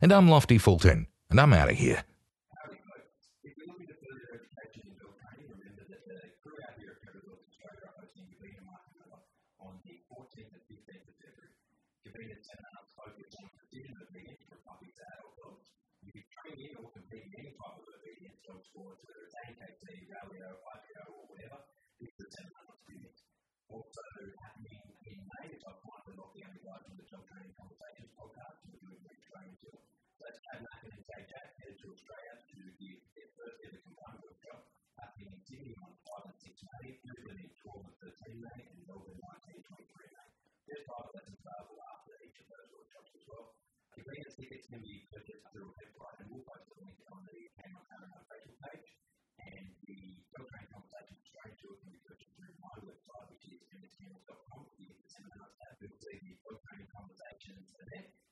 And I'm Lofty Fulton, and I'm out of here. also happening in May, which I've kind of not the only guys on the Job Training Conversations podcast who are doing great training too. That's Chad Mackin and Jack headed to Australia to their first ever combined workshop happening in Sydney on 5 and 6 May, Brisbane in 12 and 13 May, and Melbourne 19 23 May. There's private lessons available after each of those workshops as well. The green tickets can be purchased through a website, and we'll post the link on the Camera Facebook page. And the Job Training Conversations Australia tour can be purchased through my website, which is mscampbell.com. You get the seminars tab, you'll see the Training Conversations event,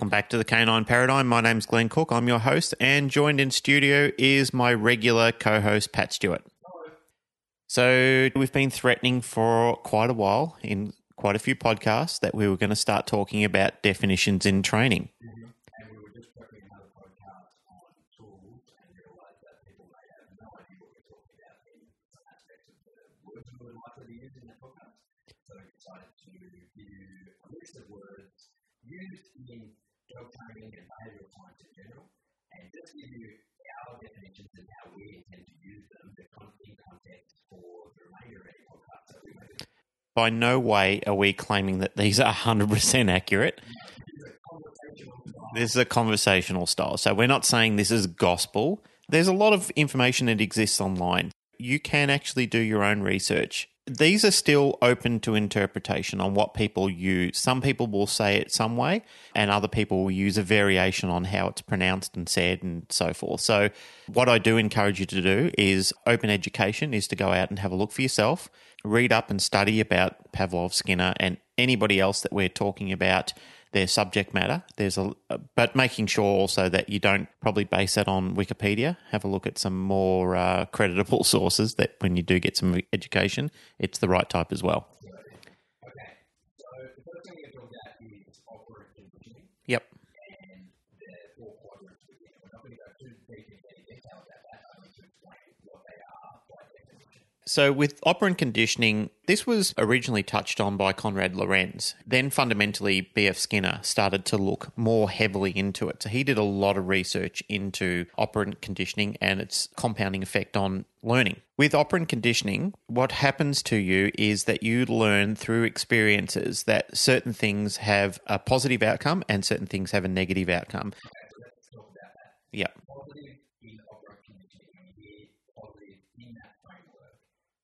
Welcome back to the Canine Paradigm. My name's Glenn Cook. I'm your host, and joined in studio is my regular co host, Pat Stewart. So, we've been threatening for quite a while in quite a few podcasts that we were going to start talking about definitions in training. And we were just prepping another podcast on tools and realised that people may have no idea what we're talking about in some aspects of the words we would likely be used in that podcast. So we decided to give you a list of words used in dog training and behavioural science in general, you our definitions and how we intend to use them in context for the remainder of podcast. By no way are we claiming that these are 100% accurate. This is a conversational style. So we're not saying this is gospel. There's a lot of information that exists online. You can actually do your own research. These are still open to interpretation on what people use. Some people will say it some way, and other people will use a variation on how it's pronounced and said and so forth. So, what I do encourage you to do is open education, is to go out and have a look for yourself, read up and study about Pavlov, Skinner, and anybody else that we're talking about their subject matter. There's a, but making sure also that you don't probably base that on Wikipedia. Have a look at some more uh, creditable sources that when you do get some education, it's the right type as well. Okay, so the first thing we're talking about is operant conditioning. Yep. and the four quadrants within it. We're not going to go too deep into any detail about that, only to explain what they are by definition. So, with operant conditioning, this was originally touched on by Konrad Lorenz. Then, fundamentally, B.F. Skinner started to look more heavily into it. So, he did a lot of research into operant conditioning and its compounding effect on learning. With operant conditioning, what happens to you is that you learn through experiences that certain things have a positive outcome and certain things have a negative outcome. Let's talk about that. Yeah. Positive in operant conditioning, when you hear positive in that framework,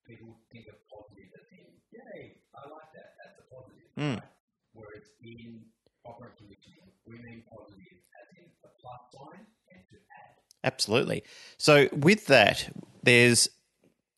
people think of positive as in, yay, I like that, that's a positive. Mm. Right? Whereas in operant conditioning, we mean positive as in a plus sign and to add. Absolutely. So, with that, there's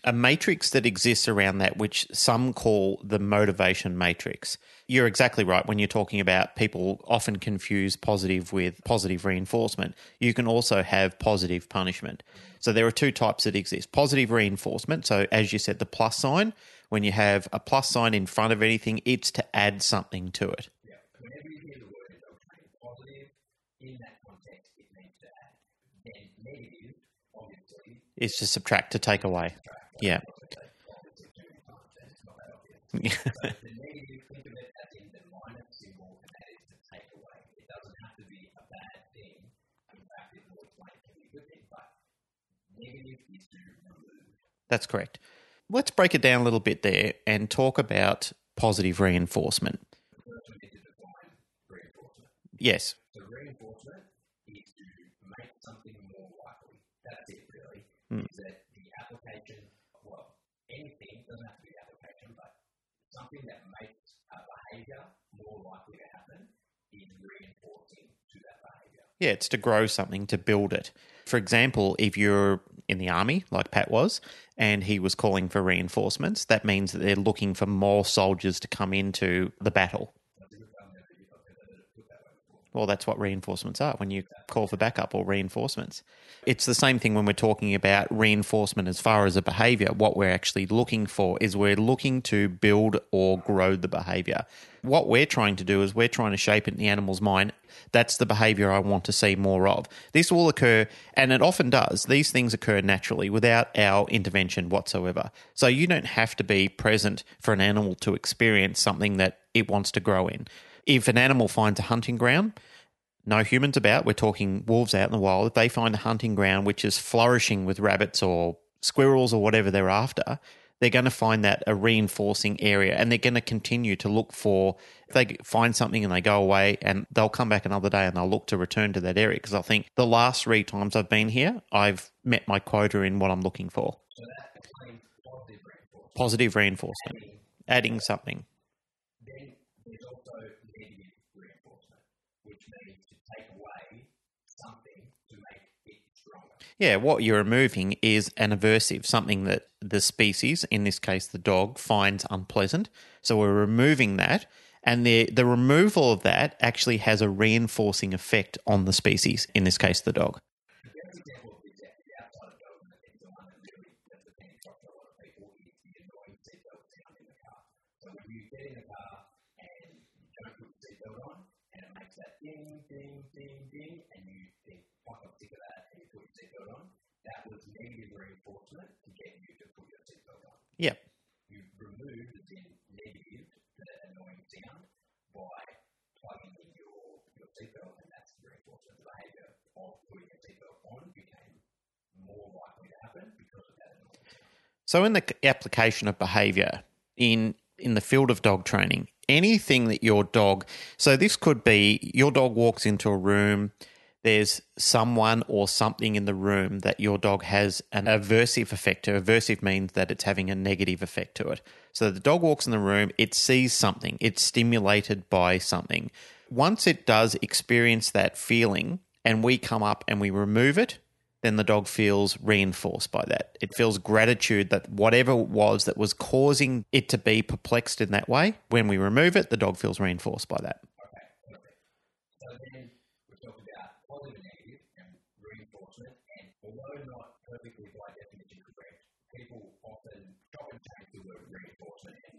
a matrix that exists around that, which some call the motivation matrix. You're exactly right when you're talking about people often confuse positive with positive reinforcement. You can also have positive punishment. So, there are two types that exist positive reinforcement. So, as you said, the plus sign, when you have a plus sign in front of anything, it's to add something to it. Yeah. Whenever you hear the word in positive, in that context, it means to add. Then negative, obviously, It's to subtract, to take away. Yeah. obviously too many times, and it's not that obvious. the negative, think of it as in the minus symbol, and that is to take away. It doesn't have to be a bad thing. In fact, it will explain it can be a good thing, but negative is to remove. That's correct. Let's break it down a little bit there and talk about positive reinforcement. First, to reinforcement. Yes. So reinforcement is to make something more likely. That's it, really. Hmm. Is that the application, well, anything doesn't have to be the application, but something that makes a behavior more likely to happen is reinforcing to that behavior. Yeah, it's to grow something, to build it. For example, if you're in the army, like Pat was, and he was calling for reinforcements, that means that they're looking for more soldiers to come into the battle. Well, that's what reinforcements are when you call for backup or reinforcements. It's the same thing when we're talking about reinforcement as far as a behavior. What we're actually looking for is we're looking to build or grow the behavior. What we're trying to do is we're trying to shape it in the animal's mind. That's the behavior I want to see more of. This will occur, and it often does. These things occur naturally without our intervention whatsoever. So you don't have to be present for an animal to experience something that it wants to grow in. If an animal finds a hunting ground, no humans about, we're talking wolves out in the wild, if they find a hunting ground which is flourishing with rabbits or squirrels or whatever they're after, they're going to find that a reinforcing area and they're going to continue to look for, if they find something and they go away and they'll come back another day and they'll look to return to that area. Because I think the last three times I've been here, I've met my quota in what I'm looking for. So positive reinforcement. Positive reinforcement, adding something. Then there's also negative reinforcement, which means to take away something to make it stronger. Yeah, what you're removing is an aversive, something that the species, in this case the dog, finds unpleasant. So we're removing that, and the the removal of that actually has a reinforcing effect on the species, in this case the dog. The best example of this is outside of dog, and I think the one that really that's the thing that shocks a lot of people is the annoying seatbelt sound in the car. So when you get in the car and you don't put the seatbelt on, and it makes that ding, ding, ding, ding, and you think, fuck, I'm sick of that, and you put your seatbelt on, that was negative reinforcement to get you to put your Yeah, You remove the negative, the annoying sound, by plugging in your, your seatbelt, and that's the reinforcement. Behavior of putting your seatbelt on became more likely to happen because of that. So, in the application of behavior in in the field of dog training, anything that your dog, so this could be your dog walks into a room, there's someone or something in the room that your dog has an aversive effect to. Aversive means that it's having a negative effect to it. So the dog walks in the room, it sees something, it's stimulated by something. Once it does experience that feeling, and we come up and we remove it, then the dog feels reinforced by that. It feels gratitude that whatever it was that was causing it to be perplexed in that way, when we remove it, the dog feels reinforced by that. Okay. So then we talked about positive and negative and reinforcement, and although not perfectly by definition correct, people often chop and change the word reinforcement and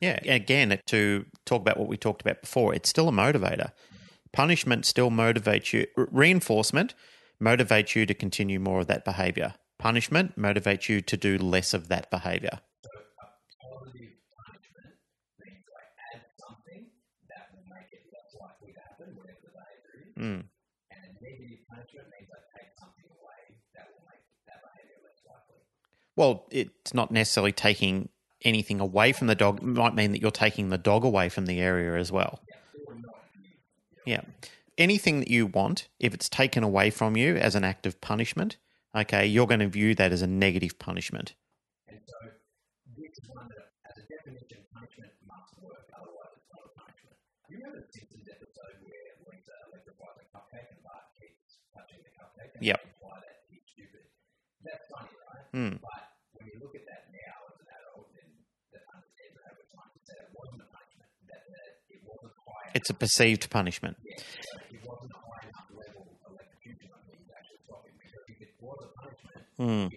Yeah, again, to talk about what we talked about before, it's still a motivator. Punishment still motivates you. Reinforcement motivates you to continue more of that behavior. Punishment motivates you to do less of that behavior. So a positive punishment means I add something that will make it less likely to happen, whatever the behavior is. Mm. And a negative punishment means I take something away that will make that behavior less likely. Well, it's not necessarily taking anything away from the dog. Might mean that you're taking the dog away from the area as well. Yeah. Anything that you want, if it's taken away from you as an act of punishment, okay, you're going to view that as a negative punishment. And so this is one that, as a definition, punishment must work, otherwise it's not a punishment. You remember the Simpsons episode where Lisa electrifies a cupcake and Bart keeps touching the cupcake and Yep. they imply that he's stupid. That's funny, right? Hmm. But when you look at that now as an adult and that understands that over time, it's a It's a perceived punishment. Yeah, so it wasn't a high enough level electrocution on me to actually stop him because if it was a punishment, Hmm. it would work. a perceived punishment. to.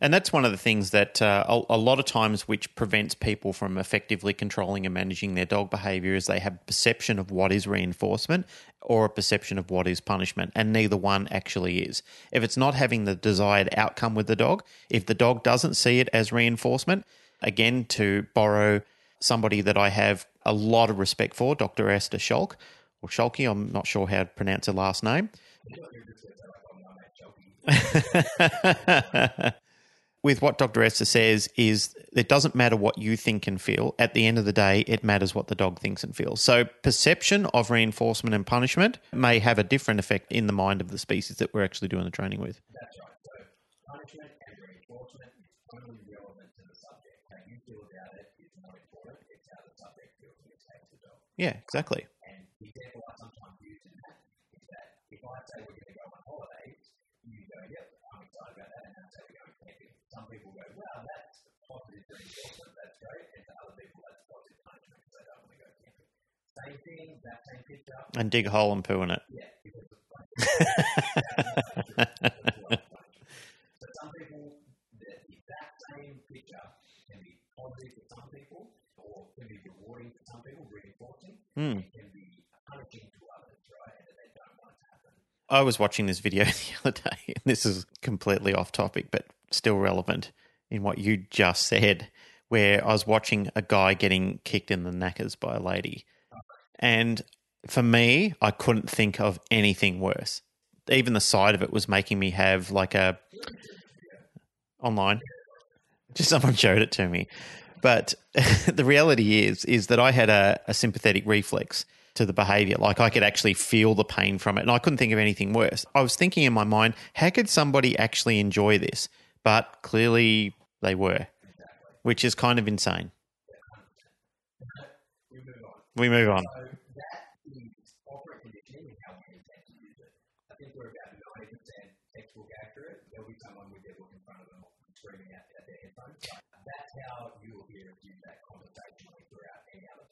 And that's one of the things that uh, a, a lot of times which prevents people from effectively controlling and managing their dog behavior is they have a perception of what is reinforcement or a perception of what is punishment, and neither one actually is. If it's not having the desired outcome with the dog, if the dog doesn't see it as reinforcement, again, to borrow somebody that I have a lot of respect for, Dr. Esther Schalk, or Schalke, I'm not sure how to pronounce her last name. with what Dr. Esther says is it doesn't matter what you think and feel. At the end of the day, it matters what the dog thinks and feels. So perception of reinforcement and punishment may have a different effect in the mind of the species that we're actually doing the training with. That's right. So punishment and reinforcement relevant to the subject. How you feel about it is not important. It's how the subject feels when it takes the dog. Yeah, exactly. And the example I sometimes use in that is that if I say we're going to go on holiday, you go, yep, I'm excited about that, and I say we're going camping. Some people go, well, that's positive reinforcement, that's great, and to other people, that's positive punishment because they don't want to go camping. Same thing, that same picture, And dig a hole and poo in it. yeah, because the punishment. so some people, the exact same picture can be positive for some people, or can be rewarding for some people, reinforcing, hmm. and can be punishing to others, right? And they don't want to happen. I was watching this video the other day, and this is completely off topic, but still relevant in what you just said, where I was watching a guy getting kicked in the knackers by a lady. And for me, I couldn't think of anything worse. Even the sight of it was making me have like a online. Just someone showed it to me. But the reality is, is that I had a, a sympathetic reflex to the behavior. Like I could actually feel the pain from it. And I couldn't think of anything worse. I was thinking in my mind, how could somebody actually enjoy this? But clearly they were, which is kind of insane. We move on. We move on. So that is operant conditioning and how we intend to use it. I think we're about 90% textbook accurate. There'll be someone with their book in front of them screaming out their headphones. That's how you will hear that throughout any other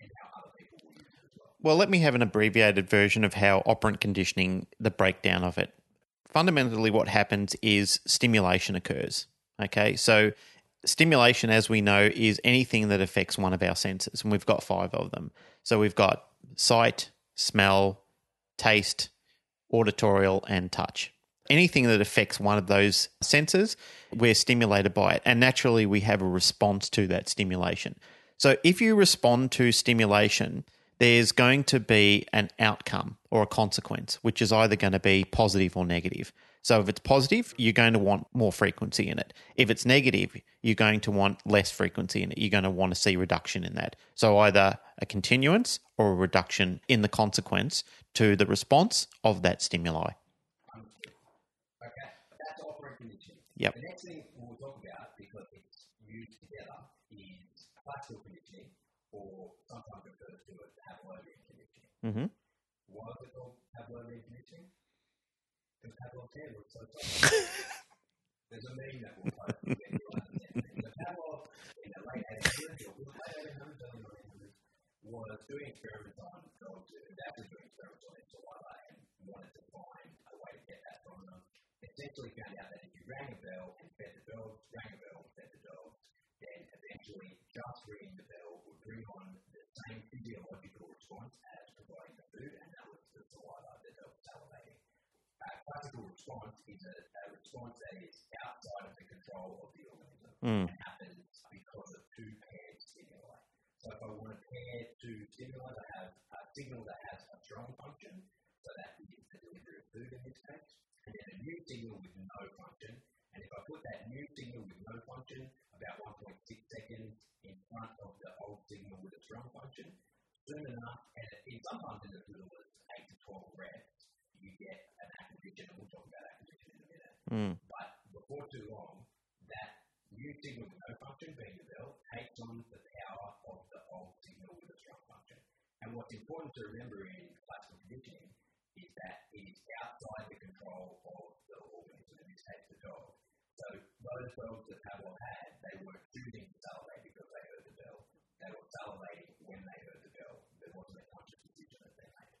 and how other people will use it as well. Well, let me have an abbreviated version of how operant conditioning, the breakdown of it. Fundamentally, what happens is stimulation occurs. Okay, so stimulation, as we know, is anything that affects one of our senses, and we've got five of them. So we've got sight, smell, taste, auditorial, and touch. Anything that affects one of those senses, we're stimulated by it. And naturally, we have a response to that stimulation. So if you respond to stimulation, there's going to be an outcome or a consequence, which is either going to be positive or negative. So if it's positive, you're going to want more frequency in it. If it's negative, you're going to want less frequency in it. You're going to want to see reduction in that. So either a continuance or a reduction in the consequence to the response of that stimuli. Okay, that's operant conditioning. Yep. The next thing we'll talk about, because it's used together, is classical conditioning, or sometimes referred to as Pavlovian conditioning. Mm-hmm. Why is it called Pavlovian conditioning? Because Pavlov's looks so. There's a meme that will post. you get to understand it. So Pavlov, in the late 1800s, or late 1800s, early 1900s, was doing experiments on dogs who actually doing experiments on saliva and wanted to find a way to get that from them. Essentially found out that if you rang a bell and fed the dogs, rang a bell and fed the dogs, then eventually just ringing the bell would bring on the same physiological response as providing the food, and that was the saliva, the dog salivating. A classical response is a, a response that is outside of the control of the organism Mm. and happens because of two paired stimuli. So if I want to pair two stimuli that have a signal that has a strong function, so that is the delivery of food in this case, and then a new signal with no function, and if I put that new signal with no function about 1.6 seconds in front of the old signal with a strong function, soon enough, and in sometimes in as little as 8 to 12 reps, you get an acquisition, and we'll talk about acquisition in a minute. Mm. But before too long, that new signal with no function, being bell, takes on the power of the old signal with a strong function. And what's important to remember in classical conditioning is that it is outside the control of the organism, in this the dog. So those dogs that Pavlov had, they were choosing to salivate because they heard the bell. They were salivating when they heard the bell. There wasn't a conscious decision that they made.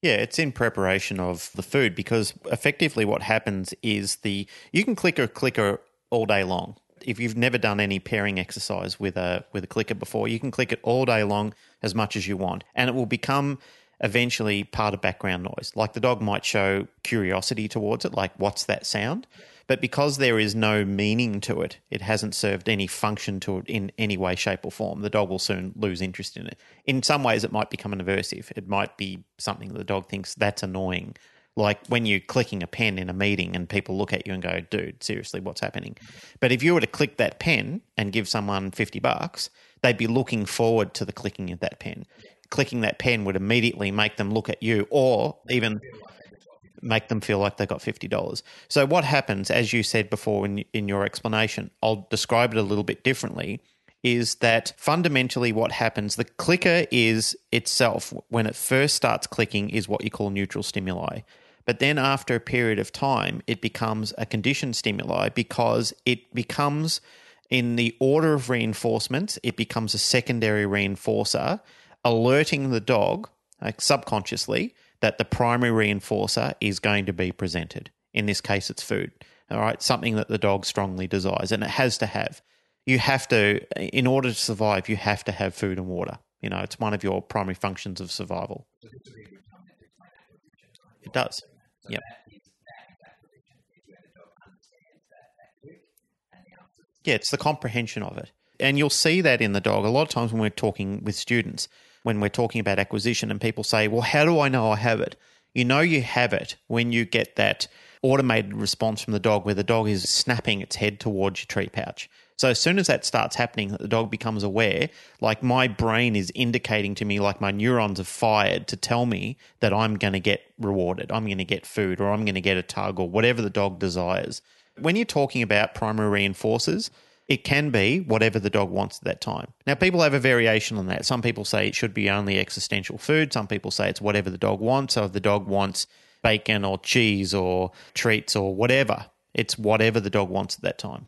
Yeah, it's in preparation of the food because effectively what happens is the you can click a clicker all day long. If you've never done any pairing exercise with a with a clicker before, you can click it all day long as much as you want and it will become eventually part of background noise. Like the dog might show curiosity towards it, like what's that sound? But because there is no meaning to it, it hasn't served any function to it in any way, shape, or form. The dog will soon lose interest in it. In some ways, it might become an aversive. It might be something the dog thinks that's annoying. Like when you're clicking a pen in a meeting and people look at you and go, dude, seriously, what's happening? But if you were to click that pen and give someone 50 bucks, they'd be looking forward to the clicking of that pen. Clicking that pen would immediately make them look at you or even make them feel like they got $50. So what happens, as you said before in, in your explanation, I'll describe it a little bit differently, is that fundamentally what happens, the clicker is itself, when it first starts clicking, is what you call neutral stimuli. But then after a period of time, it becomes a conditioned stimuli because it becomes, in the order of reinforcements, it becomes a secondary reinforcer, alerting the dog like subconsciously that the primary reinforcer is going to be presented. In this case, it's food. All right, something that the dog strongly desires, and it has to have. You have to, in order to survive, you have to have food and water. You know, it's one of your primary functions of survival. It does. Yep. Yeah, it's the comprehension of it. And you'll see that in the dog. A lot of times when we're talking with students, when we're talking about acquisition and people say, well, how do I know I have it? You know you have it when you get that automated response from the dog where the dog is snapping its head towards your treat pouch. So as soon as that starts happening, the dog becomes aware, like my brain is indicating to me, like my neurons have fired to tell me that I'm going to get rewarded, I'm going to get food, or I'm going to get a tug, or whatever the dog desires. When you're talking about primary reinforcers, it can be whatever the dog wants at that time. Now, people have a variation on that. Some people say it should be only existential food. Some people say it's whatever the dog wants. So if the dog wants bacon or cheese or treats or whatever, it's whatever the dog wants at that time.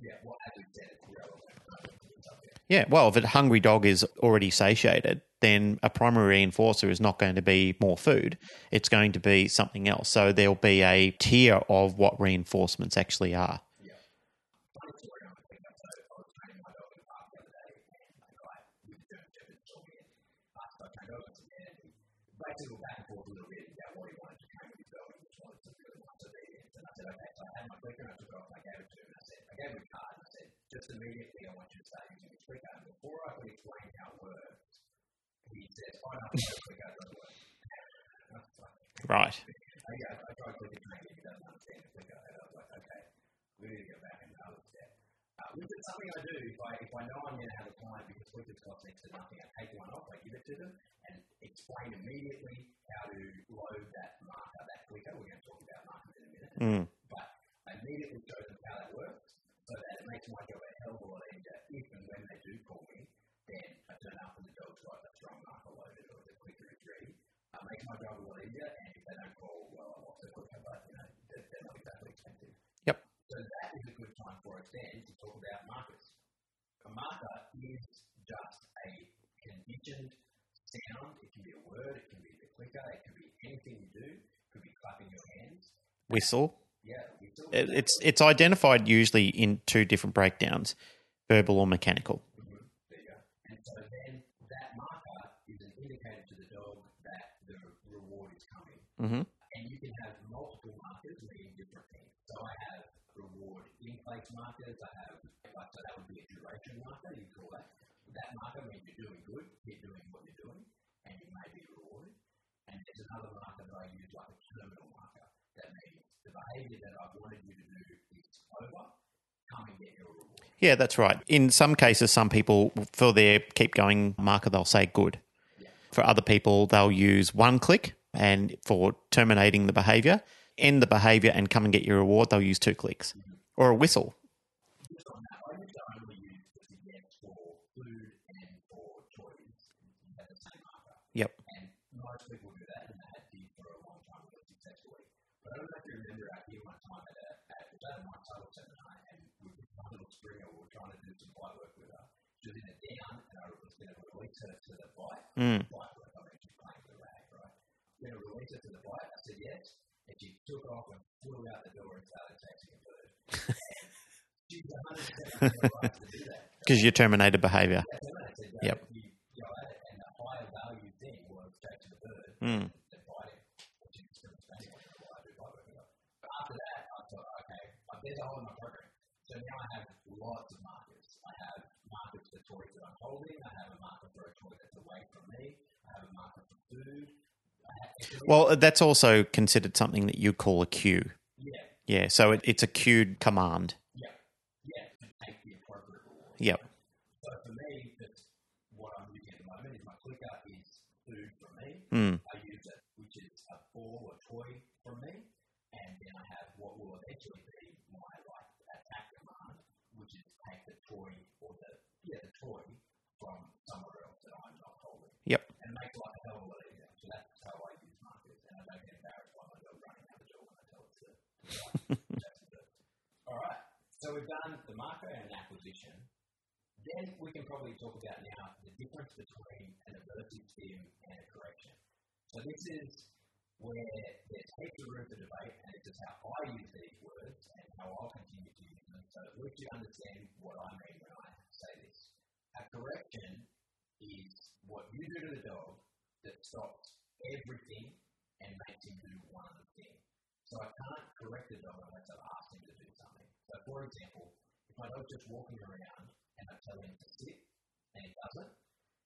Yeah, well, if a hungry dog is already satiated, then a primary reinforcer is not going to be more food. It's going to be something else. So there'll be a tier of what reinforcements actually are. basically back and forth a little bit about what he wanted to train with his dog and just wanted to build much obedience. And I said, okay, so I had my clicker and I took it off and I gave it to him. And I said, I gave him a card and I said, immediately I want you to using this clicker. Before I could explain how it works, he says, I don't know the clicker doesn't work. Right. I, I, I tried clicking training if he doesn't understand the. And I was like, okay, we need to get back and another step. Uh, which is something I do if I, if I know I'm going to have a client because clickers cost next to nothing, I take one off, I give it to them, and explain immediately how to load that marker, that clicker. We're going to talk about markers in a minute. Mm. But I immediately show them how that works so that it makes my job a hell of a lot easier if and when they do call me. Then I turn up and the dog's got a strong marker loaded or the clicker is ready. It makes my job a lot easier. And if they don't call, well, I'm the clicker, but you know, they're, they're not exactly expensive. Yep. So that is a good time for us then to talk about markers. A marker is just a conditioned sound. It can be a word, it can be the clicker, it can be anything you do. It could be clapping your hands. Whistle. It's it's identified usually in two different breakdowns, verbal or mechanical. Mm-hmm. And you can have multiple markers meaning different things. So I have reward in place markers. I have, like, so that would be a duration marker, you call that. That marker means you're doing good, keep doing what you're doing, and you may be rewarded. And there's another marker that I use like a terminal marker. That means the behavior that I wanted you to do is over, come and get your reward. Yeah, that's right. In some cases, some people for their keep going marker they'll say good. For other people, they'll use one click, and for terminating the behavior, end the behavior, and come and get your reward, they'll use two clicks mm-hmm. or a whistle. Just on that, I used to only use the yes for food and for toys at the same marker. Yep. And most people do that, and they had did for a long time really successfully. But I don't know if you remember out here one time at a, at, it was at a Mike Suttle seminar, and with this one little springer, we were trying to do some bite work with her. She was in a down, and I was going to release her to the bite. Mm. Bite work, I mean, she's playing with the rag, Mm. right? going to release it to the bite? I said, yes. And she took off and flew out the door and started chasing a bird. She's 100% right to do that. Because you terminated behaviour. That's what I said. Yep. You go at it, and the higher value thing was chasing the bird Mm. than biting, which is discrimination. I don't know why I do bite working up. But after that, I thought, okay, uh, there's a hole in my program. So now I have lots of markers. I have markers for toys that I'm holding. I have a marker for a toy that's away from me. I have a marker for food. I have, it's Well, that's also considered something that you call a cue. yeah, Yeah, so it, it's a cued command. yeah, yeah, to take the appropriate reward. Yep. So for me, that's what I'm using at the moment is my clicker is food for me. Mm. I use it, which is a ball or toy from me, and then I have what will eventually be my like attack command, which is take the toy or the yeah the toy from somewhere else that I'm not holding, Yep. and it makes life a hell of a lot easier. So that's how I use markers, and I don't get embarrassed by my dog running out the door when I tell it to. That's good. All right, so we've done the marker Then we can probably talk about now the difference between an aversive stim and a correction. So this is where there's heaps of room for debate, and it's just how I use these words and how I'll continue to use them. So at least you understand what I mean when I say this. A correction is what you do to the dog that stops everything and makes him do one thing. So I can't correct the dog unless I've asked him to do something. So for example, my dog's just walking around and I tell him to sit and he doesn't,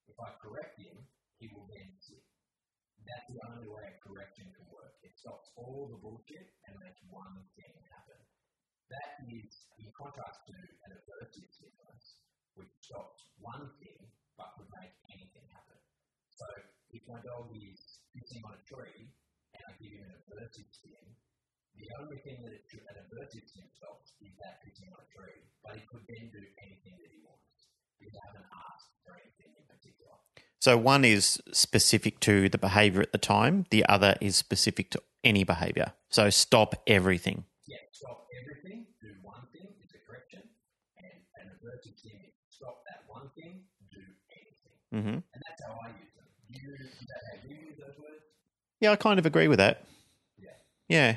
if I correct him, he will then sit. That's the only way a correction can work. It stops all the bullshit and makes one thing happen. That is in contrast to an aversive stimulus, which stops one thing but would make anything happen. So if my dog is sitting on a tree and I give him an aversive stim, the only thing that it, an aversive stim stops is that on a tree, but he could then do anything that he wants I haven't asked for anything in particular. So one is specific to the behavior at the time, the other is specific to any behavior. So stop everything. Yeah, stop everything, do one thing is a correction, and an aversive stim is stop that one thing, do anything. hmm And that's how I use them. You, is that how you use those words? Yeah, I kind of agree with that. Yeah. Yeah.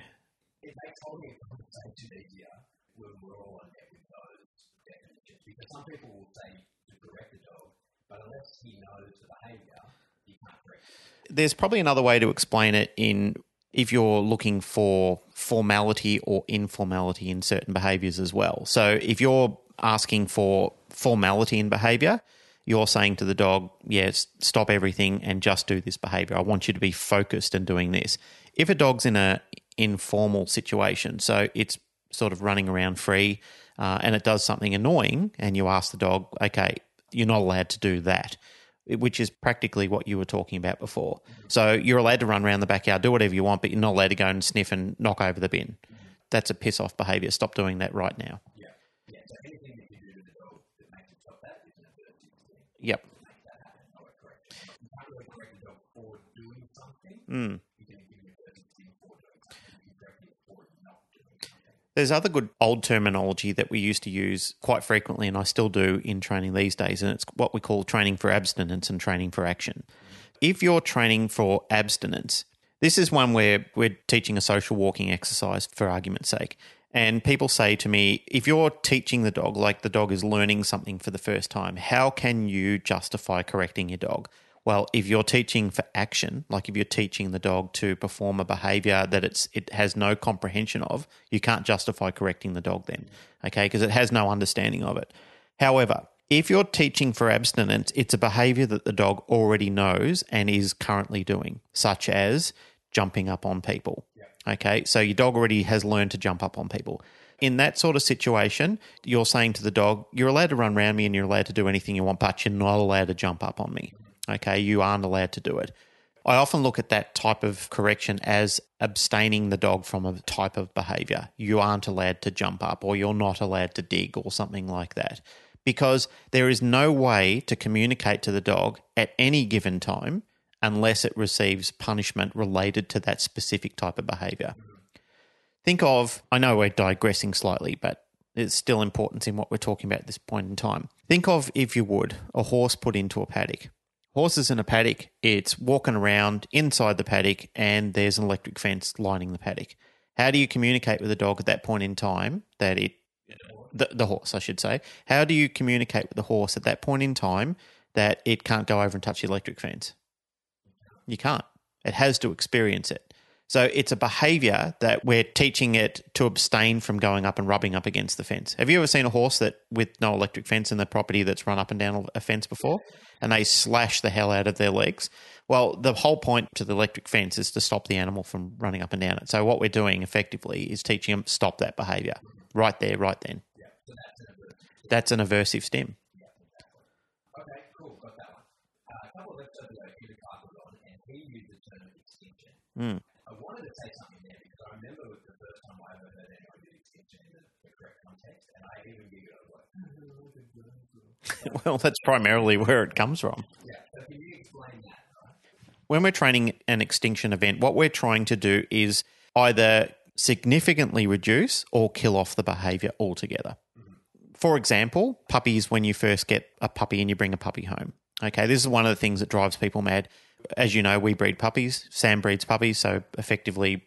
It makes holding a conversation easier when we're all on net with those definitions. Because some people will say to correct the dog, but unless he knows the behaviour, he can't correct it. There's probably another way to explain it in if you're looking for formality or informality in certain behaviors as well. So if you're asking for formality in behavior, you're saying to the dog, yes, stop everything and just do this behavior. I want you to be focused in doing this. If a dog's in a informal situation, so it's sort of running around free uh, and it does something annoying, and you ask the dog, okay, you're not allowed to do that which is practically what you were talking about before. So you're allowed to run around the backyard, do whatever you want, but you're not allowed to go and sniff and knock over the bin. That's a piss off behaviour. Stop doing that right now. Yeah. Yeah. So anything that you do to the dog that makes it stop that is an aversive. Yep. Make that happen, not a correction. You can't really correct the dog for doing something. Mm. You can give an aversive thing for doing something. You can correct it for not doing something. There's other good old terminology that we used to use quite frequently, and I still do in training these days, and it's what we call training for abstinence and training for action. If you're training for abstinence, this is one where we're teaching a social walking exercise for argument's sake. And people say to me, if you're teaching the dog, like the dog is learning something for the first time, how can you justify correcting your dog? Well, if you're teaching for action, like if you're teaching the dog to perform a behavior that it's it has no comprehension of, you can't justify correcting the dog then, okay? Because it has no understanding of it. However, if you're teaching for abstinence, it's a behavior that the dog already knows and is currently doing, such as jumping up on people. Okay, so your dog already has learned to jump up on people. In that sort of situation, you're saying to the dog, You're allowed to run around me and you're allowed to do anything you want, but you're not allowed to jump up on me. Okay, you aren't allowed to do it. I often look at that type of correction as abstaining the dog from a type of behavior. You aren't allowed to jump up, or you're not allowed to dig, or something like that. Because there is no way to communicate to the dog at any given time unless it receives punishment related to that specific type of behavior. Think of, I know we're digressing slightly, but it's still important in what we're talking about at this point in time. Think of, if you would, a horse put into a paddock. Horses in a paddock, it's walking around inside the paddock and there's an electric fence lining the paddock. How do you communicate with the dog at that point in time that it, the, the horse, I should say, how do you communicate with the horse at that point in time that it can't go over and touch the electric fence? You can't. It has to experience it. So it's a behavior that we're teaching it to abstain from going up and rubbing up against the fence. Have you ever seen a horse that with no electric fence in the property that's run up and down a fence before and they slash the hell out of their legs? Well, the whole point to the electric fence is to stop the animal from running up and down it. So what we're doing effectively is teaching them stop that behavior right there, right then. That's an aversive stim. Mm. I wanted to say something there because I remember the first time I ever heard anyone do extinction in the, the correct context, and I even giggled. I was like, Well, that's primarily where it comes from. yeah. So can you explain that? When we're training an extinction event, what we're trying to do is either significantly reduce or kill off the behavior altogether. Mm-hmm. For example, puppies, when you first get a puppy and you bring a puppy home. Okay, this is one of the things that drives people mad. As you know, we breed puppies, Sam breeds puppies, so effectively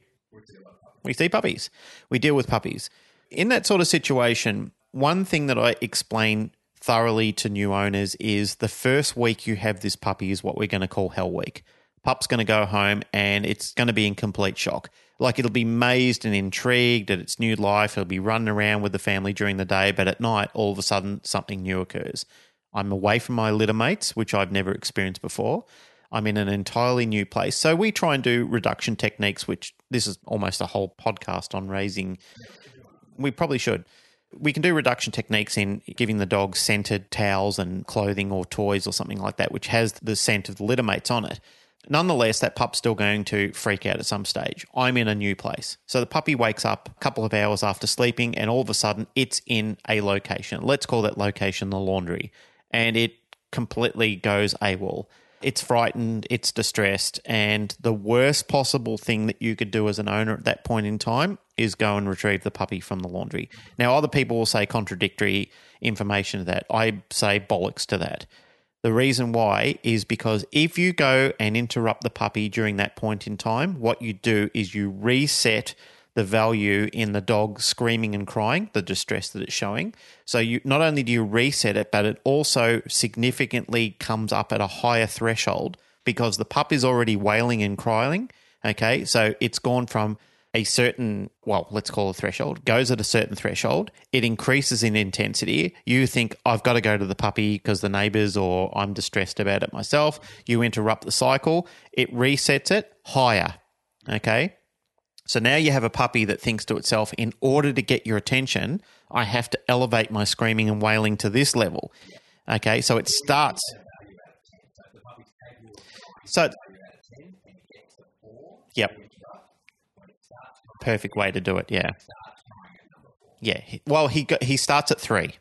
we see puppies. We deal with puppies. In that sort of situation, one thing that I explain thoroughly to new owners is the first week you have this puppy is what we're going to call hell week. Pup's going to go home and it's going to be in complete shock. Like it'll be mazed and intrigued at its new life. It'll be running around with the family during the day, but at night, all of a sudden, something new occurs. I'm away from my litter mates, which I've never experienced before. I'm in an entirely new place. So we try and do reduction techniques, which this is almost a whole podcast on raising. We probably should. We can do reduction techniques in giving the dog scented towels and clothing or toys or something like that, which has the scent of the litter mates on it. Nonetheless, that pup's still going to freak out at some stage. I'm in a new place. So the puppy wakes up a couple of hours after sleeping, and all of a sudden it's in a location. Let's call that location the laundry. And it completely goes AWOL. It's frightened, it's distressed, and the worst possible thing that you could do as an owner at that point in time is go and retrieve the puppy from the laundry. Now, other people will say contradictory information to that. I say bollocks to that. The reason why is because if you go and interrupt the puppy during that point in time, what you do is you reset the value in the dog screaming and crying, the distress that it's showing. So you not only do you reset it, but it also significantly comes up at a higher threshold because the pup is already wailing and crying. Okay, so it's gone from a certain, well, let's call a threshold, goes at a certain threshold, it increases in intensity. You think, I've got to go to the puppy because the neighbors or I'm distressed about it myself. You interrupt the cycle, it resets it higher. Okay. So now you have a puppy that thinks to itself, in order to get your attention, I have to elevate my screaming and wailing to this level. Okay. So it starts. So, yep. Perfect way to do it. Yeah. Yeah. Well, he got, he starts at three.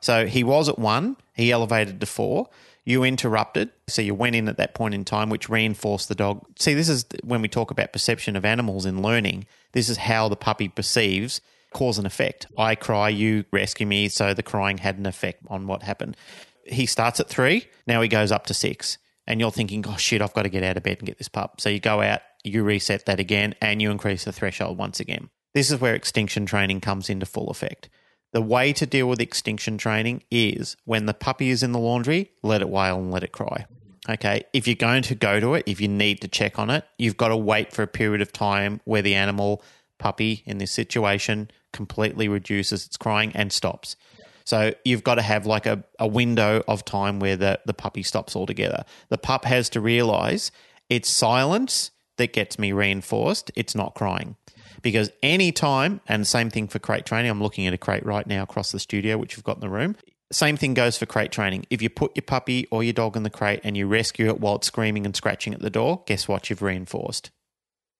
So he was at one. He elevated to four. You interrupted. So you went in at that point in time, which reinforced the dog. See, this is when we talk about perception of animals in learning. This is how the puppy perceives cause and effect. I cry, you rescue me. So the crying had an effect on what happened. He starts at three. Now he goes up to six. And you're thinking, oh shit, I've got to get out of bed and get this pup. So you go out, you reset that again, and you increase the threshold once again. This is where extinction training comes into full effect. The way to deal with extinction training is when the puppy is in the laundry, let it wail and let it cry. Okay. If you're going to go to it, if you need to check on it, you've got to wait for a period of time where the animal, puppy in this situation, completely reduces its crying and stops. So you've got to have like a, a window of time where the, the puppy stops altogether. The pup has to realize it's silence that gets me reinforced, it's not crying. Because any time, and same thing for crate training, I'm looking at a crate right now across the studio, which we've got in the room. Same thing goes for crate training. If you put your puppy or your dog in the crate and you rescue it while it's screaming and scratching at the door, guess what? You've reinforced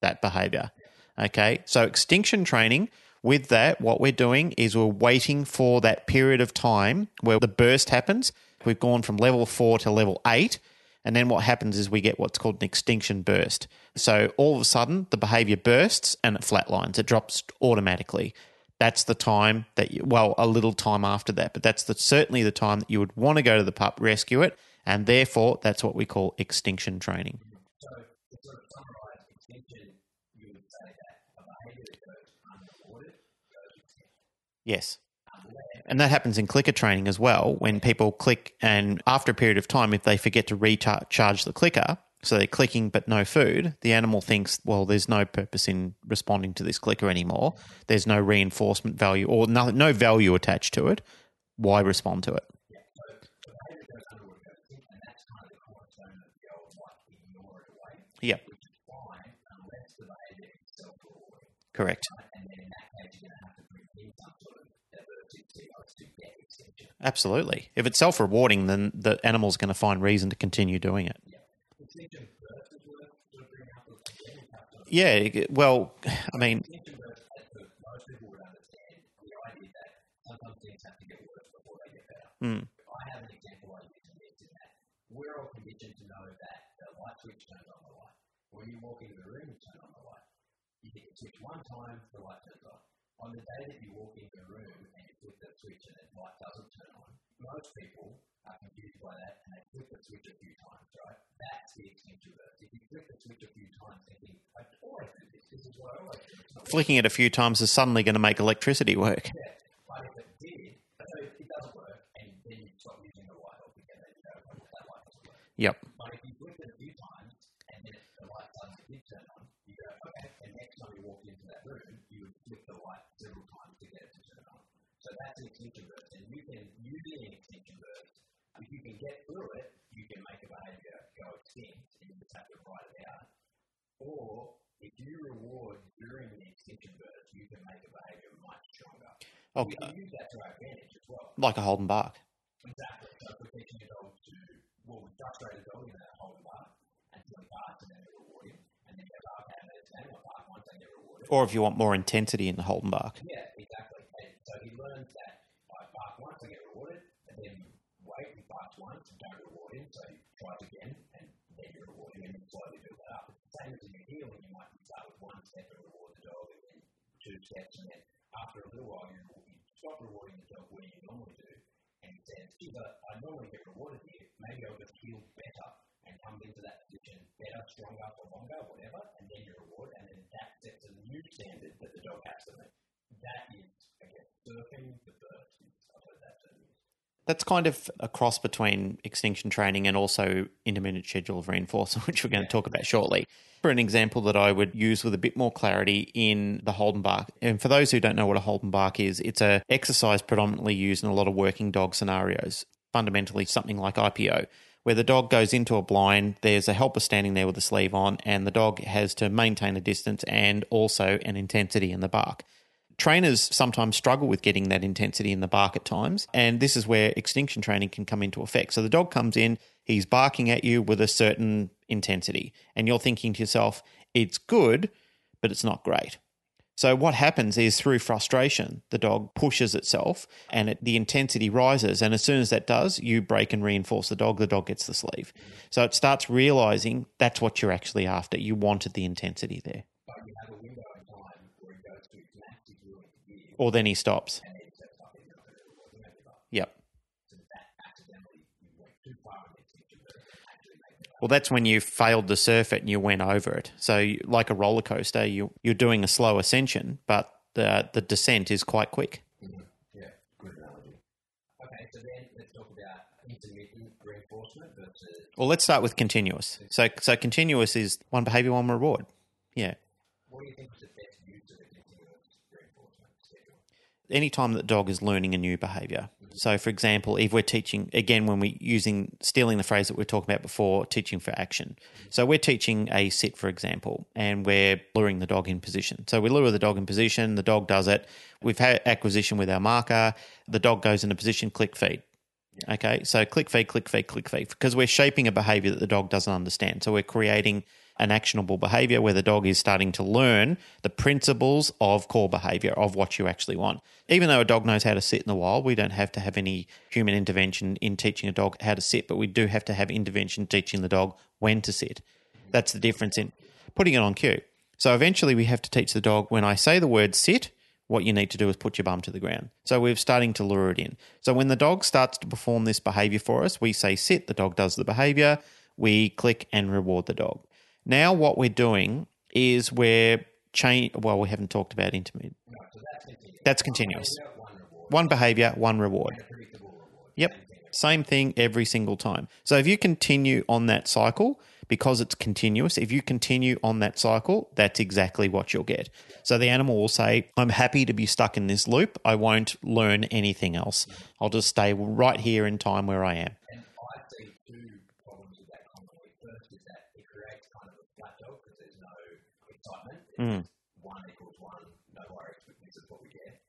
that behavior. Okay. So, extinction training, with that, what we're doing is we're waiting for that period of time where the burst happens. We've gone from level four to level eight. And then what happens is we get what's called an extinction burst. So all of a sudden, the behavior bursts and it flatlines, it drops automatically. That's the time that you, well, a little time after that, but that's the, certainly the time that you would want to go to the pup, rescue it, And therefore, that's what we call extinction training. So to sort of summarise extinction, you would say that a behaviour that goes unrewarded goes extinct. Yes. And that happens in clicker training as well. When people click, and after a period of time, if they forget to recharge the clicker, so they're clicking but no food, the animal thinks, well, there's no purpose in responding to this clicker anymore. There's no reinforcement value or no, no value attached to it. Why respond to it? Yep. Correct. Absolutely. If it's self rewarding, then the animal's going to find reason to continue doing it. Yeah, well, I mean, mm, I have an example I use in this in that we're all conditioned to know that the light switch turns on the light. When you walk into the room, you turn on the light. You hit the switch one time, the light turns on. On the day that you walk into the room flip the switch and the light doesn't turn on, most people are confused by that and they flip the switch a few times, right? That's the extinction burst. If you flip the switch a few times thinking, I always do this, this is what I always do. Flicking it a few times is suddenly going to make electricity work. yeah, but if it did, so it doesn't work, and then you stop using the light altogether, you go, well, that light doesn't work. Yep. But if you flip it a few times, and then the light suddenly did turn on, you go, okay, and next time you walk into that room, you would flip the light several times to get it to turn on. So that's an extinction burst, and you can, using an extinction burst, if you can get through it, you can make a behavior go extinct, and you just have to write it out. Or if you reward during the extinction burst, you can make a behavior much stronger. Oh, We can use that to our advantage as well. like a hold and bark. Exactly. So if we're teaching a dog to, well, we frustrate a dog in that whole bar until it barks and then we reward him, and then they bark and it's then we'll bark once and get rewarded. Or if you want more intensity in the hold and bark. Yeah. And he learns that by bark once, I get rewarded, and then wait, he barks once, you don't reward him, so he tries again, and then you reward him, and slowly build that up. It's the same as in your heeling, you might start with one step and reward the dog, and then two steps, and then after a little while, you, you stop rewarding the dog where you normally do, and he says, gee, but I normally get rewarded here, maybe I'll just heel better and come into that position better, stronger, for longer, whatever, and then you reward, and then that sets a new standard that the dog has to meet. That is, I guess, surfing the burst. I've heard that. That's kind of a cross between extinction training and also intermittent schedule of reinforcement, which we're going to talk about shortly. For an example that I would use with a bit more clarity in the hold and bark, and for those who don't know what a hold and bark is, it's an exercise predominantly used in a lot of working dog scenarios. Fundamentally, something like IPO, where the dog goes into a blind, there's a helper standing there with a sleeve on, and the dog has to maintain a distance and also an intensity in the bark. Trainers sometimes struggle with getting that intensity in the bark at times, and this is where extinction training can come into effect. So the dog comes in, he's barking at you with a certain intensity, and you're thinking to yourself, it's good, but it's not great. So what happens is through frustration, the dog pushes itself and it, the intensity rises. And as soon as that does, you break and reinforce the dog, the dog gets the sleeve. So it starts realizing that's what you're actually after. You wanted the intensity there. Burst then he stops. Yep. Well, that's when you failed to surf it and you went over it. So, like a roller coaster, you you're doing a slow ascension, but the the descent is quite quick. Yeah, good analogy. Okay, so then let's talk about intermittent reinforcement Well, let's start with continuous. So, so continuous is one behavior, one reward. Yeah. what do you think is the best use of a continuous reinforcement schedule? Anytime that dog is learning a new behavior. Mm-hmm. So, for example, if we're teaching again, when we're using stealing the phrase that we are talking about before, teaching for action. Mm-hmm. So, we're teaching a sit, for example, and we're luring the dog in position. So, we lure the dog in position, the dog does it. We've had acquisition with our marker, the dog goes into position, click feed. Okay, so click feed, click feed, click feed, because we're shaping a behavior that the dog doesn't understand. So, we're creating an actionable behavior where the dog is starting to learn the principles of core behavior of what you actually want. Even though a dog knows how to sit in the wild, we don't have to have any human intervention in teaching a dog how to sit, but we do have to have intervention teaching the dog when to sit. That's the difference in putting it on cue. So eventually we have to teach the dog when I say the word sit, what you need to do is put your bum to the ground. So we're starting to lure it in. So when the dog starts to perform this behavior for us, we say sit, the dog does the behavior, we click and reward the dog. Now what we're doing is we're change well we haven't talked about intermediate. That's continuous. One behavior, one reward. Yep. Same thing every single time. So if you continue on that cycle, because it's continuous, if you continue on that cycle, that's exactly what you'll get. So the animal will say, I'm happy to be stuck in this loop. I won't learn anything else. I'll just stay right here in time where I am. And I see two problems with that conflict. First is that it creates kind of a flat dog because there's no excitement. It's Mm. One equals one, no worries, this is what we get.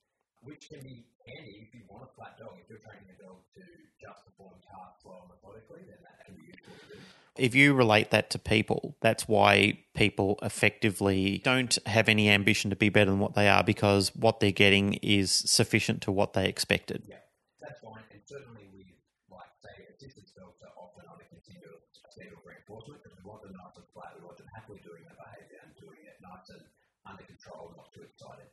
Which can be handy if you want a flat dog. If you're training a dog to just perform tasks well methodically, then that can be useful to do. if you relate that to people, that's why people effectively don't have any ambition to be better than what they are because what they're getting is sufficient to what they expected. Yeah, that's fine. And certainly with, like, say, assistance dogs are often on a continuous state of reinforcement because we want them nice and flat. We want them happily doing their behaviour and doing it nice and under control, not too excited.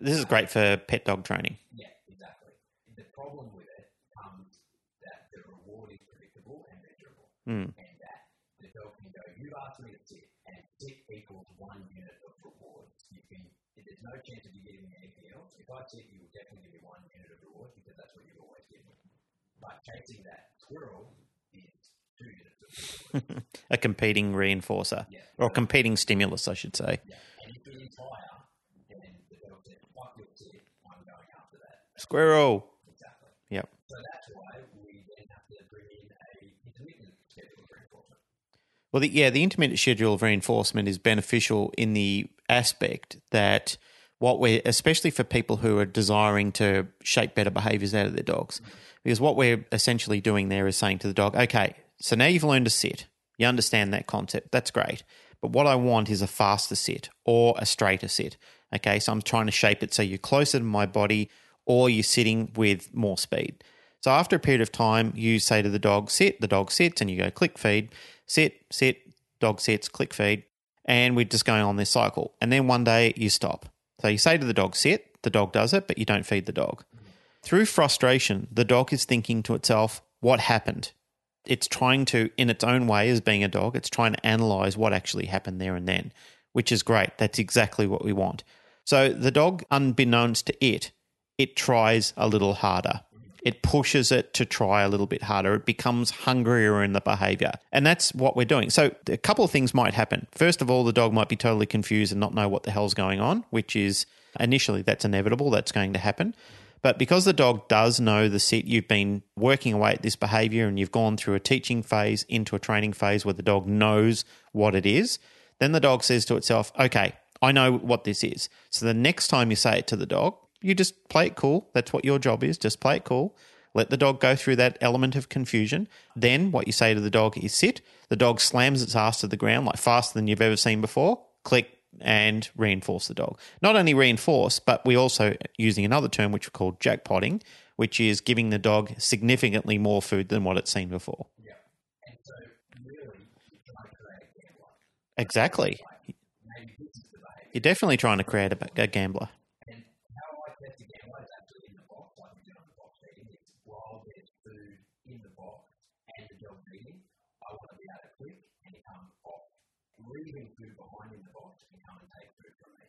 This is great for pet dog training. Yeah, exactly. The problem with it comes that the reward is predictable and measurable. Mm. And that the dog can go, you've asked me to sit, and sit equals one unit of reward. You can, there's no chance of you getting anything else. If I sit, you will definitely give me one unit of reward because that's what you've always given. But chasing that squirrel is two units of reward. A competing reinforcer Yeah. or competing stimulus, I should say. yeah. It's higher, then the dog says, fuck your sit, I'm going after that. Squirrel. Exactly. Yep. So that's why we then have to bring in a intermittent schedule of reinforcement. Well, the, yeah, the intermittent schedule of reinforcement is beneficial in the aspect that what we're, especially for people who are desiring to shape better behaviors out of their dogs, because what we're essentially doing there is saying to the dog, okay, so now you've learned to sit, you understand that concept, that's great. But what I want is a faster sit or a straighter sit. Okay, so I'm trying to shape it so you're closer to my body or you're sitting with more speed. So after a period of time, you say to the dog, sit, the dog sits, and you go click feed, sit, sit, dog sits, click feed, and we're just going on this cycle. And then one day you stop. So you say to the dog, sit, the dog does it, but you don't feed the dog. Through frustration, the dog is thinking to itself, what happened? It's trying to, in its own way, as being a dog, it's trying to analyze what actually happened there and then, which is great. That's exactly what we want. So the dog, unbeknownst to it, it tries a little harder. It pushes it to try a little bit harder. It becomes hungrier in the behavior. And that's what we're doing. So, a couple of things might happen. First of all, the dog might be totally confused and not know what the hell's going on, which is initially that's inevitable. That's going to happen. But because the dog does know the sit, you've been working away at this behavior and you've gone through a teaching phase into a training phase where the dog knows what it is, then the dog says to itself, okay, I know what this is. So the next time you say it to the dog, you just play it cool. That's what your job is. Just play it cool. Let the dog go through that element of confusion. Then what you say to the dog is sit. The dog slams its ass to the ground like faster than you've ever seen before. Click and reinforce the dog. Not only reinforce, but we also using another term which we call jackpotting, which is giving the dog significantly more food than what it's seen before. Yeah. And so really you're trying to create a gambler. Exactly. Maybe this is the behavior. You're definitely trying to create a, a gambler. And how I test a gambler is actually in the box, like we do on the box feeding. It's while there's food in the box and the dog's eating, I want to be able to click and come off, leaving food behind in the box and come and take food from me.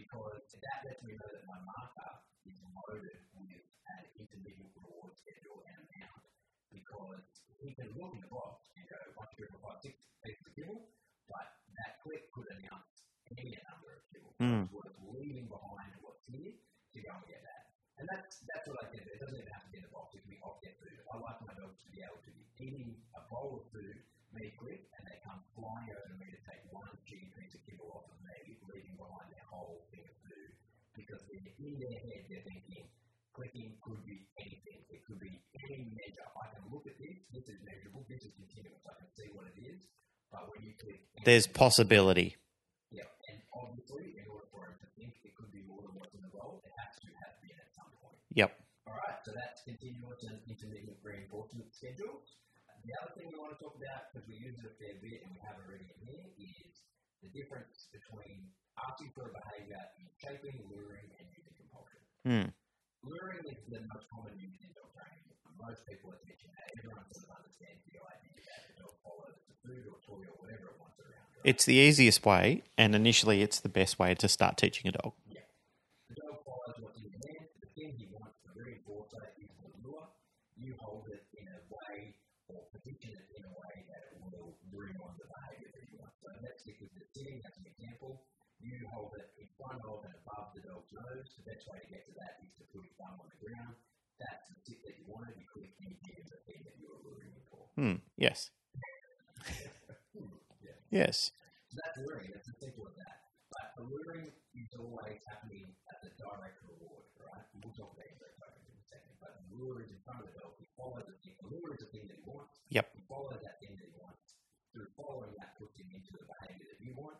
Because that lets me know that my marker is loaded with an intermediate reward schedule and amount. Because he can look in the box and go, one, two, three, four, six pieces of kibble, but that click could announce any number of kibble. Mm. It's worth leaving behind what's here to go and get that. And that's that's what I think. It doesn't even have to be in the box. It can be off get food. I like my dogs to be able to be eating a bowl of food, me click, and they come flying over to me to take one cheap piece of kibble off of me, leaving behind their whole thing of food. Because in their head, they're thinking, clicking could be anything. It could be any measure. I can look at this. This is measurable. This is continuous. I can see what it is. But when you click, There's possibility. yeah, and obviously, in order for him to think it could be more than what's in the bowl, it has to have been at some point. Yep. All right, so that's continuous and intermittent reinforcement schedules. The other thing we want to talk about, because we use it a fair bit and we have it already in here, is the difference between asking for a behaviour in shaping, luring, and using compulsion. Hmm. Luring is the most common use in dog training. Most people are teaching that. Everyone sort of understands the idea that the dog follows the food or toy or whatever it wants around. Right? It's the easiest way, and initially, it's the best way to start teaching a dog. The dog follows what's in your hand. The thing he wants to reinforce that is the lure. You hold it in a way or position it in a way that it will bring on the behaviour that you. So let's stick with the sitting as an example. You hold it in front of and above the dog's nose. The best way to get to that is to put his thumb on the ground. That's the sit that you wanted. You click anything is the thing that you were luring him for. Hmm. Yes. Yes. So that's luring. It's as simple as that. But the luring is always happening as a direct reward, right? And We'll talk about tokens in a second. But the lure is in front of the dog. He follows the thing. The lure is the thing that he wants. Yep. He follows that thing that he wants. Following that puts him into the behaviour that you want.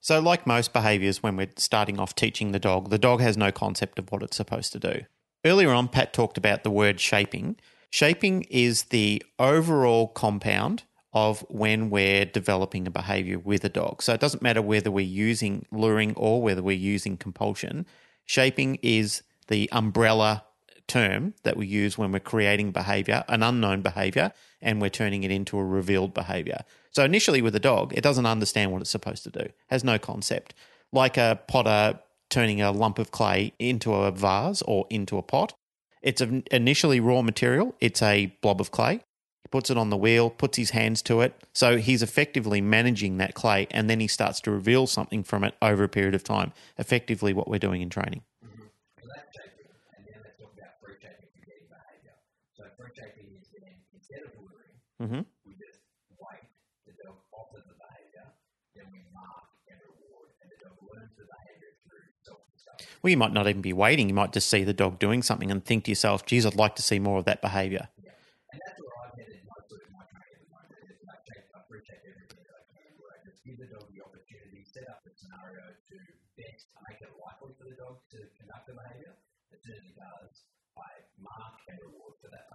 So, like most behaviors, when we're starting off teaching the dog, the dog has no concept of what it's supposed to do. Earlier on, Pat talked about the word shaping. Shaping is the overall compound of when we're developing a behavior with a dog. So, it doesn't matter whether we're using luring or whether we're using compulsion. Shaping is the umbrella term that we use when we're creating behavior, an unknown behavior, and we're turning it into a revealed behavior. So initially with a dog, it doesn't understand what it's supposed to do, has no concept. Like a potter turning a lump of clay into a vase or into a pot. It's initially raw material, it's a blob of clay. He puts it on the wheel, puts his hands to it. So he's effectively managing that clay and then he starts to reveal something from it over a period of time. Effectively what we're doing in training. So that's shaping. And then let's talk about free shaping for getting behaviour. So free shaping is then, instead of Mhm. we just wait. The dog offers the behaviour, then we mark and reward, and the dog learns the behaviour through self-discovery. Well, you might not even be waiting. You might just see the dog doing something and think to yourself, geez, I'd like to see more of that behavior. And that's where I've headed most of my training at the moment. Is like shape, I free shape everything that I can. Where I just give the dog the opportunity, set up the scenario to best make it likely for the dog to conduct the behaviour. As soon as he does, I mark and reward for that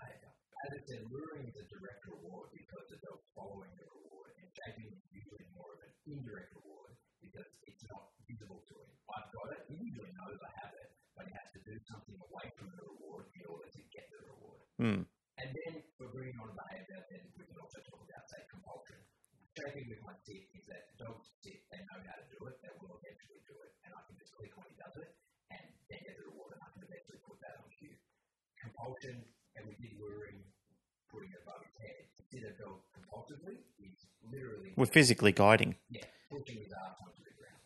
As I said, luring is a direct reward because the dog's following the reward, and shaping is usually more of an indirect reward because it's not visible to him. I've got it. He usually knows I have it, but he has to do something away from the reward in order to get the reward. Hmm. And then for bringing on behaviour, then we can also talk about, say, compulsion. Shaping with my sit is that dogs sit, they know how to do it, they will eventually do it, and I can just click when he does it, and then get the reward, and I can eventually put that on cue. Compulsion, and we did luring, putting it above his head. To sit a dog compulsively is literally, We're physically guiding.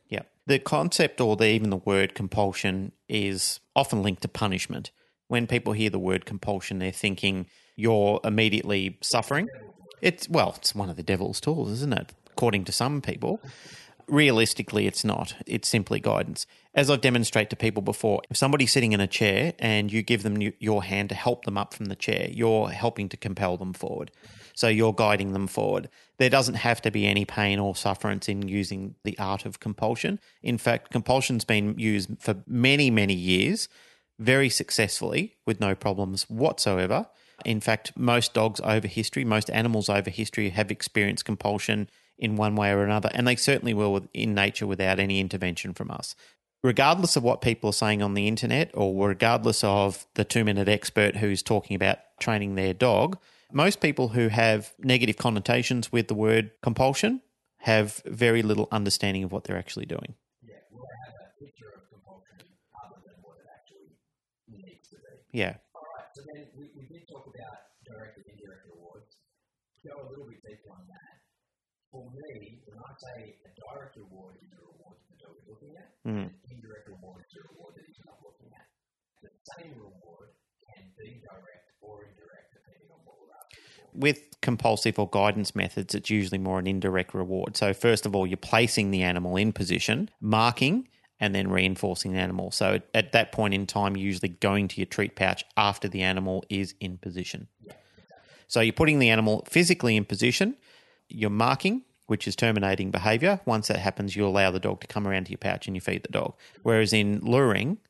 yeah. The concept or the, even the word compulsion is often linked to punishment. When people hear the word compulsion, they're thinking you're immediately suffering. It's, well, it's one of the devil's tools, isn't it? According to some people. Realistically, it's not. It's simply guidance. As I've demonstrated to people before, if somebody's sitting in a chair and you give them your hand to help them up from the chair, you're helping to compel them forward. So you're guiding them forward. There doesn't have to be any pain or sufferance in using the art of compulsion. In fact, compulsion's been used for many, many years very successfully with no problems whatsoever. In fact, most dogs over history, most animals over history have experienced compulsion in one way or another, and they certainly will in nature without any intervention from us. Regardless of what people are saying on the internet, or regardless of the two minute expert who's talking about training their dog, most people who have negative connotations with the word compulsion have very little understanding of what they're actually doing. Yeah? Yeah. All right, so then we, did talk about direct and indirect rewards. A little bit on that. For me, when I say a direct reward is a reward that is looking at, indirect reward is a reward that he's not looking at. The same reward can be direct or indirect depending on what we're. With compulsive or guidance methods, it's usually more an indirect reward. So, first of all, you're placing the animal in position, marking, and then reinforcing the animal. So, at that point in time, you're usually going to your treat pouch after the animal is in position. So, you're putting the animal physically in position, you're marking, which is terminating behavior. Once that happens, you allow the dog to come around to your pouch and you feed the dog. Whereas in luring,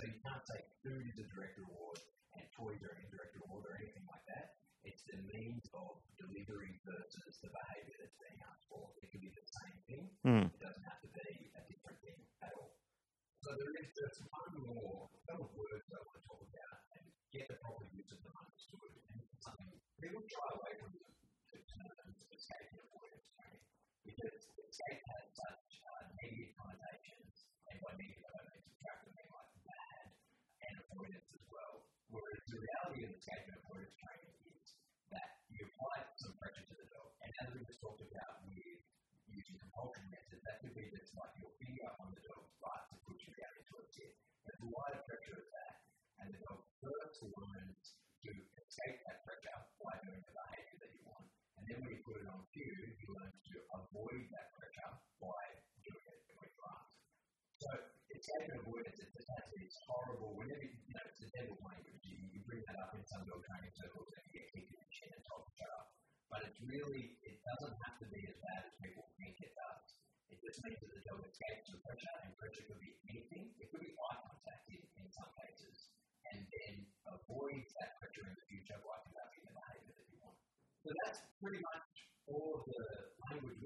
So you can't say food is a direct reward and toys are an indirect reward or anything like that. It's the means of delivery versus the behaviour that's being asked for. It could be the same thing. Hmm. It doesn't have to be a different thing at all. So there is just one more couple of words I want to talk about and get the proper use of them understood. And it's something people try away from the, the terms escape and avoidance training because escape has such uh, negative connotations, and by negative I don't mean subtract, I mean like bad, avoidance as well. Whereas the reality of escape and avoidance training is that you apply some pressure to the dog, and as we just talked about with using compulsion methods, that could be just like your finger on the dog's butt to push you down into a sit. And the wider pressure of that, and the dog first learns to escape that pressure by doing the behaviour that you want. And then when you put it on cue, he learns to avoid that pressure by doing it when you ask. So avoidance, it just has this horrible, whenever, you know, it's the devil's language. You, you bring that up in some dog training circles and you get kicked in the chin and told to shut up. But it's really, it doesn't have to be as bad as people think it does. It just means that the dog escapes the pressure, and pressure could be anything. It could be eye contact in, in some cases, and then avoids that pressure in the future by conducting the behaviour that you want. So that's pretty much all of the language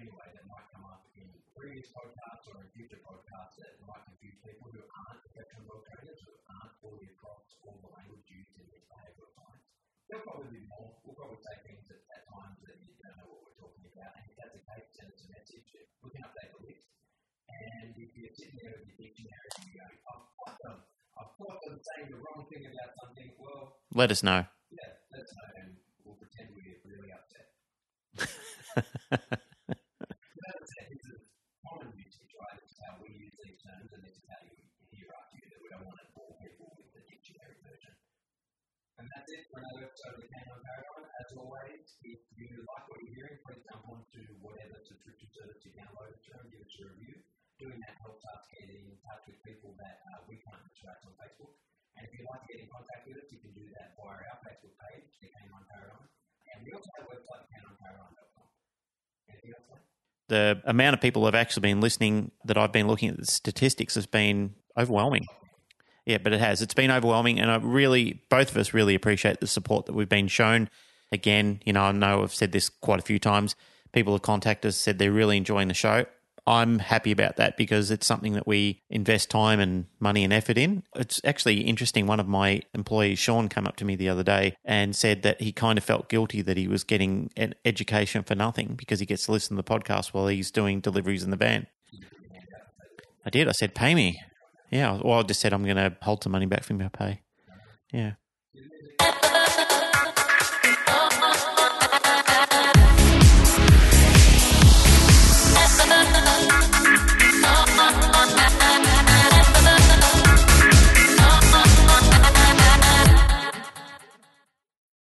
anyway that might come up in previous podcasts or in future podcasts that might confuse people who aren't professional dog trainers, who aren't fully across all the language used in behavioural science. There'll probably be more. We'll probably say things at, at times that you don't know what we're talking about. And if that's the case, send us a message. We can update the list. And if you're sitting there with your dictionary and you're going, oh, I've got them, I've got them saying the wrong thing about something, well, Let us know. And that's it for another episode of the. As always, if you like what you're hearing, please onto whatever subscription service you download to and give a review. Doing that helps us get in touch with people that uh, we can't on Facebook. And if you'd like to get in contact with us, you can do that via our Facebook page, the. And also have a website, canineparadigm.com. The amount of people that have actually been listening that I've been looking at the statistics has been overwhelming. Yeah, but it has. It's been overwhelming, and I really, both of us really appreciate the support that we've been shown. Again, you know, I know I've said this quite a few times. People have contacted us, said they're really enjoying the show. I'm happy about that because it's something that we invest time and money and effort in. It's actually interesting. One of my employees, Sean, came up to me the other day and said that he kind of felt guilty that he was getting an education for nothing because he gets to listen to the podcast while he's doing deliveries in the van. I did. I said, pay me. Yeah. Well, I just said I'm going to hold some money back from your pay. Yeah.